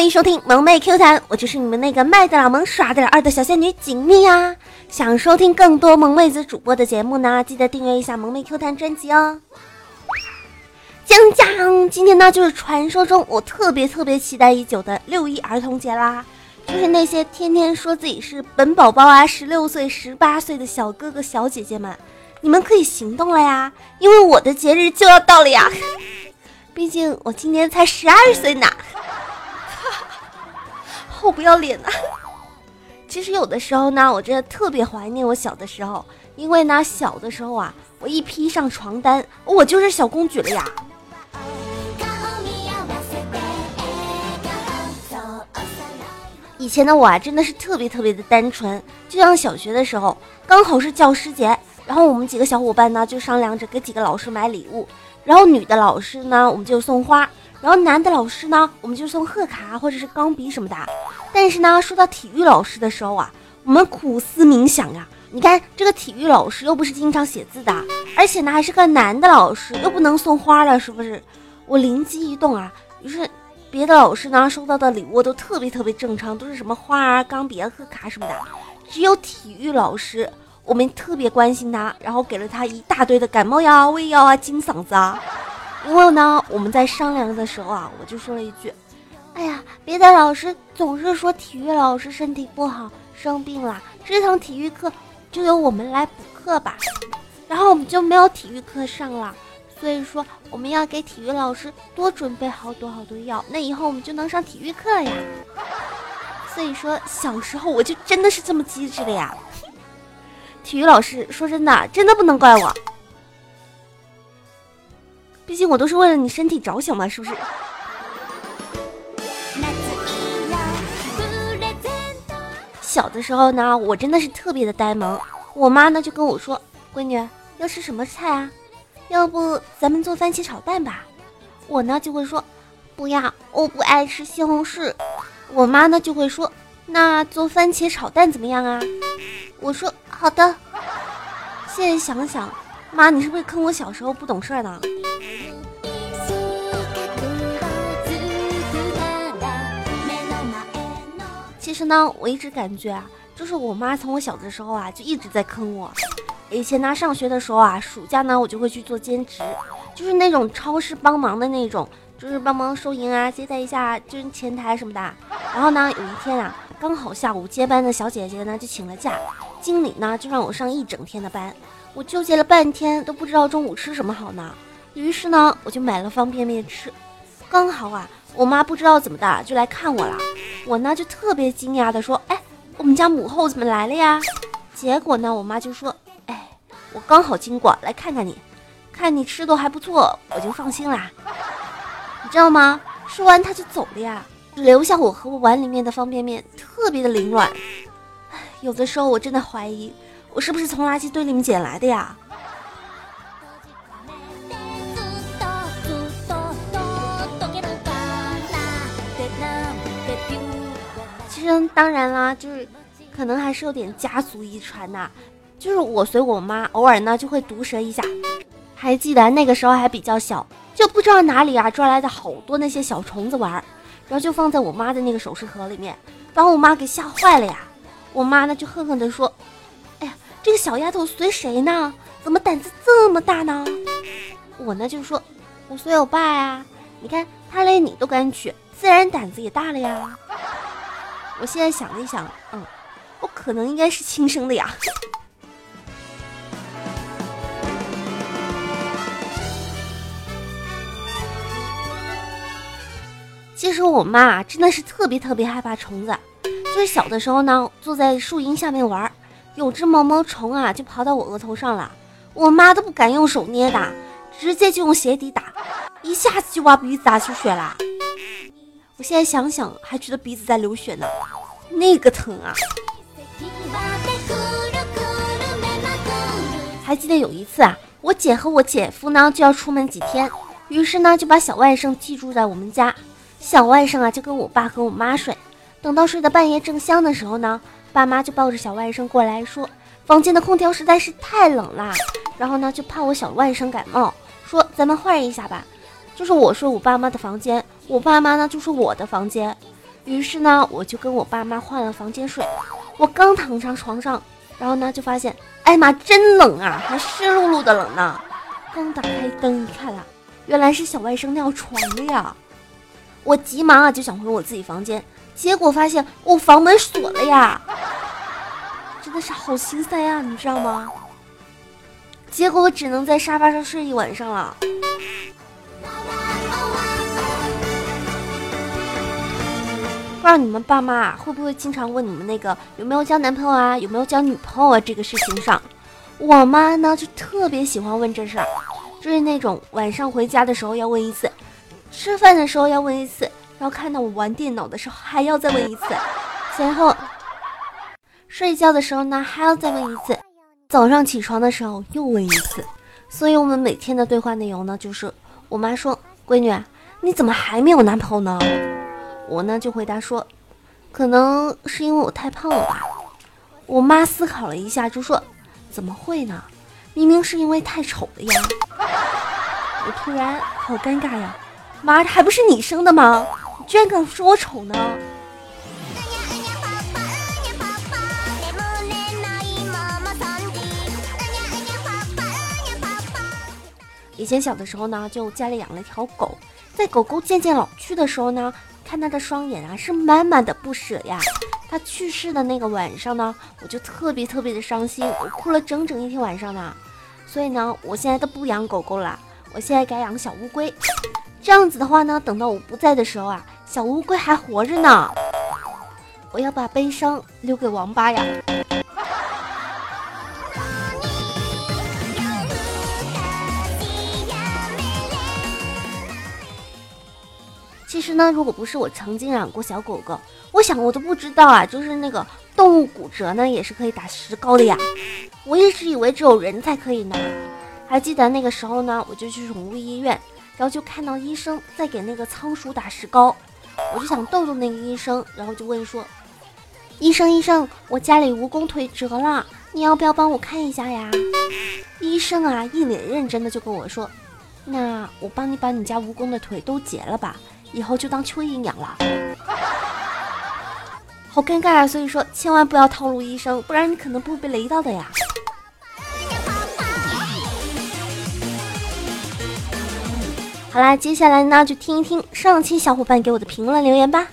欢迎收听萌妹 Q 弹，我就是你们那个卖得了萌、耍得了二的小仙女锦觅呀！想收听更多萌妹子主播的节目呢，记得订阅一下萌妹 Q 弹专辑哦。讲讲，今天呢就是传说中我特别特别期待已久的六一儿童节啦！就是那些天天说自己是本宝宝啊、十六岁、十八岁的小哥哥小姐姐们，你们可以行动了呀，因为我的节日就要到了呀！毕竟我今年才十二岁呢。好不要脸呐！其实有的时候呢，我真的特别怀念我小的时候，因为呢，小的时候啊，我一披上床单，我就是小公举了呀。以前的我啊，真的是特别特别的单纯，就像小学的时候，刚好是教师节，然后我们几个小伙伴呢，就商量着给几个老师买礼物，然后女的老师呢，我们就送花。然后男的老师呢，我们就送贺卡或者是钢笔什么的。但是呢，说到体育老师的时候啊，我们苦思冥想啊，你看这个体育老师又不是经常写字的，而且呢还是个男的老师，又不能送花了，是不是？我灵机一动啊，于是别的老师呢收到的礼物都特别特别正常，都是什么花啊、钢笔啊、贺卡什么的。只有体育老师，我们特别关心他，然后给了他一大堆的感冒药啊、胃药啊、金嗓子啊。因为呢，我们在商量的时候啊，我就说了一句：“哎呀，别的老师总是说体育老师身体不好，生病了，这堂体育课就由我们来补课吧。”然后我们就没有体育课上了。所以说，我们要给体育老师多准备好多好多药，那以后我们就能上体育课呀。所以说，小时候我就真的是这么机智的呀。体育老师，说真的，真的不能怪我。毕竟我都是为了你身体着想嘛，是不是？小的时候呢，我真的是特别的呆萌。我妈呢就跟我说：“闺女，要吃什么菜啊？要不咱们做番茄炒蛋吧？”我呢就会说：“不要，我不爱吃西红柿。”我妈呢就会说：“那做番茄炒蛋怎么样啊？”我说：“好的。”现在想想，妈，你是不是坑我小时候不懂事儿呢？其实呢，我一直感觉啊，就是我妈从我小的时候啊，就一直在坑我。以前呢，上学的时候啊，暑假呢，我就会去做兼职，就是那种超市帮忙的那种，就是帮忙收银啊，接待一下就是前台什么的。然后呢，有一天啊，刚好下午接班的小姐姐呢就请了假，经理呢就让我上一整天的班。我纠结了半天，都不知道中午吃什么好呢。于是呢，我就买了方便面吃。刚好啊，我妈不知道怎么的就来看我了。我呢就特别惊讶的说：“哎，我们家母后怎么来了呀？”结果呢，我妈就说：“哎，我刚好经过来看看你，看你吃的还不错，我就放心啦。”你知道吗？说完她就走了呀，留下我和我碗里面的方便面特别的凌乱。有的时候我真的怀疑，我是不是从垃圾堆里面捡来的呀？当然啦，就是可能还是有点家族遗传呐。就是我随我妈，偶尔呢就会毒舌一下。还记得那个时候还比较小，就不知道哪里啊抓来的好多那些小虫子玩，然后就放在我妈的那个首饰盒里面，把我妈给吓坏了呀。我妈呢就恨恨地说：“哎呀，这个小丫头随谁呢？怎么胆子这么大呢？”我呢就说：“我随我爸呀，你看他连你都敢娶，自然胆子也大了呀。”我现在想了一想，嗯，我可能应该是亲生的呀。其实我妈，真的是特别特别害怕虫子。就是小的时候呢，坐在树荫下面玩，有只毛毛虫啊，就跑到我额头上了，我妈都不敢用手捏的，直接就用鞋底打，一下子就把鼻子打出血了。我现在想想，还觉得鼻子在流血呢，那个疼啊！还记得有一次啊，我姐和我姐夫呢就要出门几天，于是呢就把小外甥寄住在我们家。小外甥啊就跟我爸和我妈睡，等到睡得半夜正香的时候呢，爸妈就抱着小外甥过来说，房间的空调实在是太冷了，然后呢就怕我小外甥感冒，说咱们换一下吧。就是我睡我爸妈的房间，我爸妈呢就是我的房间。于是呢，我就跟我爸妈换了房间睡。我刚躺上床上，然后呢，就发现，哎妈，真冷啊，还湿漉漉的冷呢。刚打开灯一看啊，原来是小外甥尿床了呀。我急忙啊就想回我自己房间，结果发现我房门锁了呀，真的是好心塞呀，你知道吗？结果我只能在沙发上睡一晚上了。道你们爸妈会不会经常问你们那个有没有交男朋友啊，有没有交女朋友啊这个事情上，我妈呢就特别喜欢问这事儿，就是那种晚上回家的时候要问一次，吃饭的时候要问一次，然后看到我玩电脑的时候还要再问一次，然后睡觉的时候呢还要再问一次，早上起床的时候又问一次，所以我们每天的对话内容呢就是我妈说：“闺女，你怎么还没有男朋友呢？”我呢就回答说，可能是因为我太胖了吧。我妈思考了一下，就说：“怎么会呢？明明是因为太丑了呀！”我突然好尴尬呀，妈，还不是你生的吗？你居然敢说我丑呢？以前小的时候呢，就家里养了一条狗，在狗狗渐渐老去的时候呢。看他的双眼啊，是满满的不舍呀。他去世的那个晚上呢，我就特别特别的伤心，我哭了整整一天晚上呢。所以呢，我现在都不养狗狗了，我现在改养小乌龟。这样子的话呢，等到我不在的时候啊，小乌龟还活着呢。我要把悲伤留给王八呀。其实呢，如果不是我曾经养过小狗狗，我想我都不知道啊，就是那个动物骨折呢，也是可以打石膏的呀。我一直以为只有人才可以呢。还记得那个时候呢，我就去宠物医院，然后就看到医生在给那个仓鼠打石膏，我就想逗逗那个医生，然后就问说：“医生医生，我家里蜈蚣腿折了，你要不要帮我看一下呀？”医生啊，一脸认真的就跟我说：“那我帮你把你家蜈蚣的腿都截了吧。”以后就当蚯蚓养了，好尴尬啊！所以说，千万不要套路医生，不然你可能不会被雷到的呀。好啦，接下来呢，就听一听上期小伙伴给我的评论留言吧。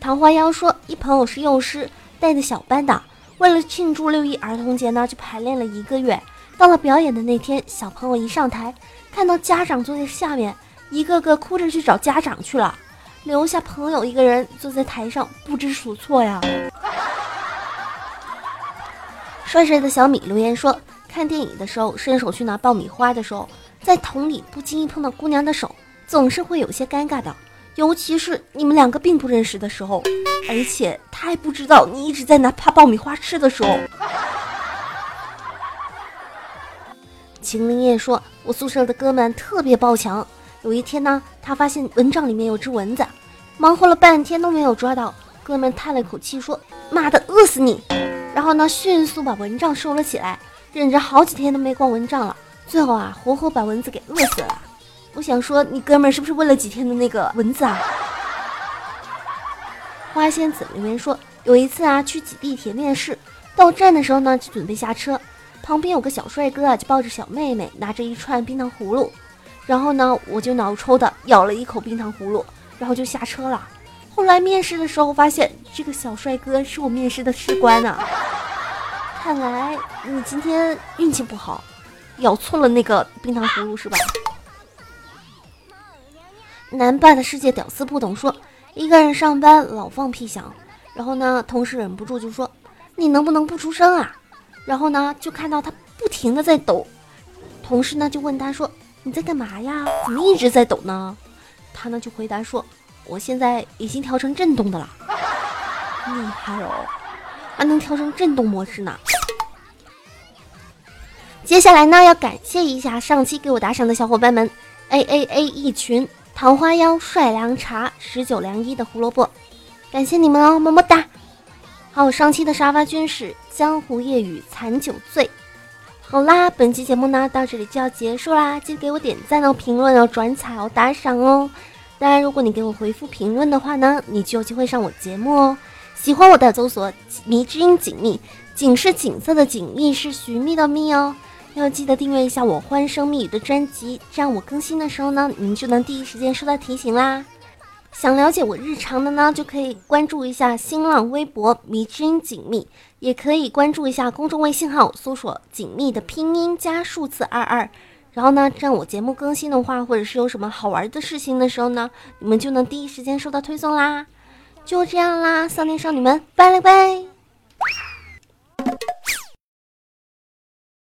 桃花妖说，一朋友是幼师，带着小班的，为了庆祝六一儿童节呢，就排练了一个月。到了表演的那天，小朋友一上台，看到家长坐在下面。一个个哭着去找家长去了，留下朋友一个人坐在台上不知所措呀。帅帅的小米留言说：看电影的时候，伸手去拿爆米花的时候，在桶里不经意碰到姑娘的手，总是会有些尴尬的，尤其是你们两个并不认识的时候，而且他还不知道你一直在拿怕爆米花吃的时候。秦林燕说：我宿舍的哥们特别抱强。有一天呢，他发现蚊帐里面有只蚊子，忙活了半天都没有抓到。哥们叹了口气说：“妈的，饿死你！”然后呢，迅速把蚊帐收了起来，忍着好几天都没逛蚊帐了，最后啊，活活把蚊子给饿死了。我想说，你哥们是不是为了几天的那个蚊子啊？花仙子留言说，有一次啊，去挤地铁面试，到站的时候呢，就准备下车，旁边有个小帅哥啊，就抱着小妹妹，拿着一串冰糖葫芦。然后呢，我就脑抽的咬了一口冰糖葫芦，然后就下车了。后来面试的时候发现，这个小帅哥是我面试的士官呢。看来你今天运气不好，咬错了那个冰糖葫芦是吧？南霸的世界屌丝不懂说，一个人上班老放屁响，然后呢，同事忍不住就说：“你能不能不出声啊？”然后呢，就看到他不停的在抖，同事呢就问他说。你在干嘛呀？怎么一直在抖呢？他呢就回答说：“我现在已经调成震动的了。”厉害哦，还能调成震动模式呢。接下来呢，要感谢一下上期给我打赏的小伙伴们：A A A 一群、桃花妖、帅凉茶、十九凉一的胡萝卜，感谢你们哦，么么哒！还有上期的沙发军师、江湖夜雨、残酒醉。好啦，本期节目呢到这里就要结束啦，记得给我点赞哦、评论哦、转采哦、打赏哦。当然，如果你给我回复评论的话呢，你就有机会上我节目哦。喜欢我的，搜索“迷之音锦觅”，锦是锦色的锦，觅是寻觅的觅哦。要记得订阅一下我欢声蜜语的专辑，这样我更新的时候呢，你们就能第一时间收到提醒啦。想了解我日常的呢，就可以关注一下新浪微博“迷之音锦觅”，也可以关注一下公众微信号，搜索“锦觅”的拼音加数字二二。然后呢，这样我节目更新的话，或者是有什么好玩的事情的时候呢，你们就能第一时间收到推送啦。就这样啦，少年少女们，拜了拜。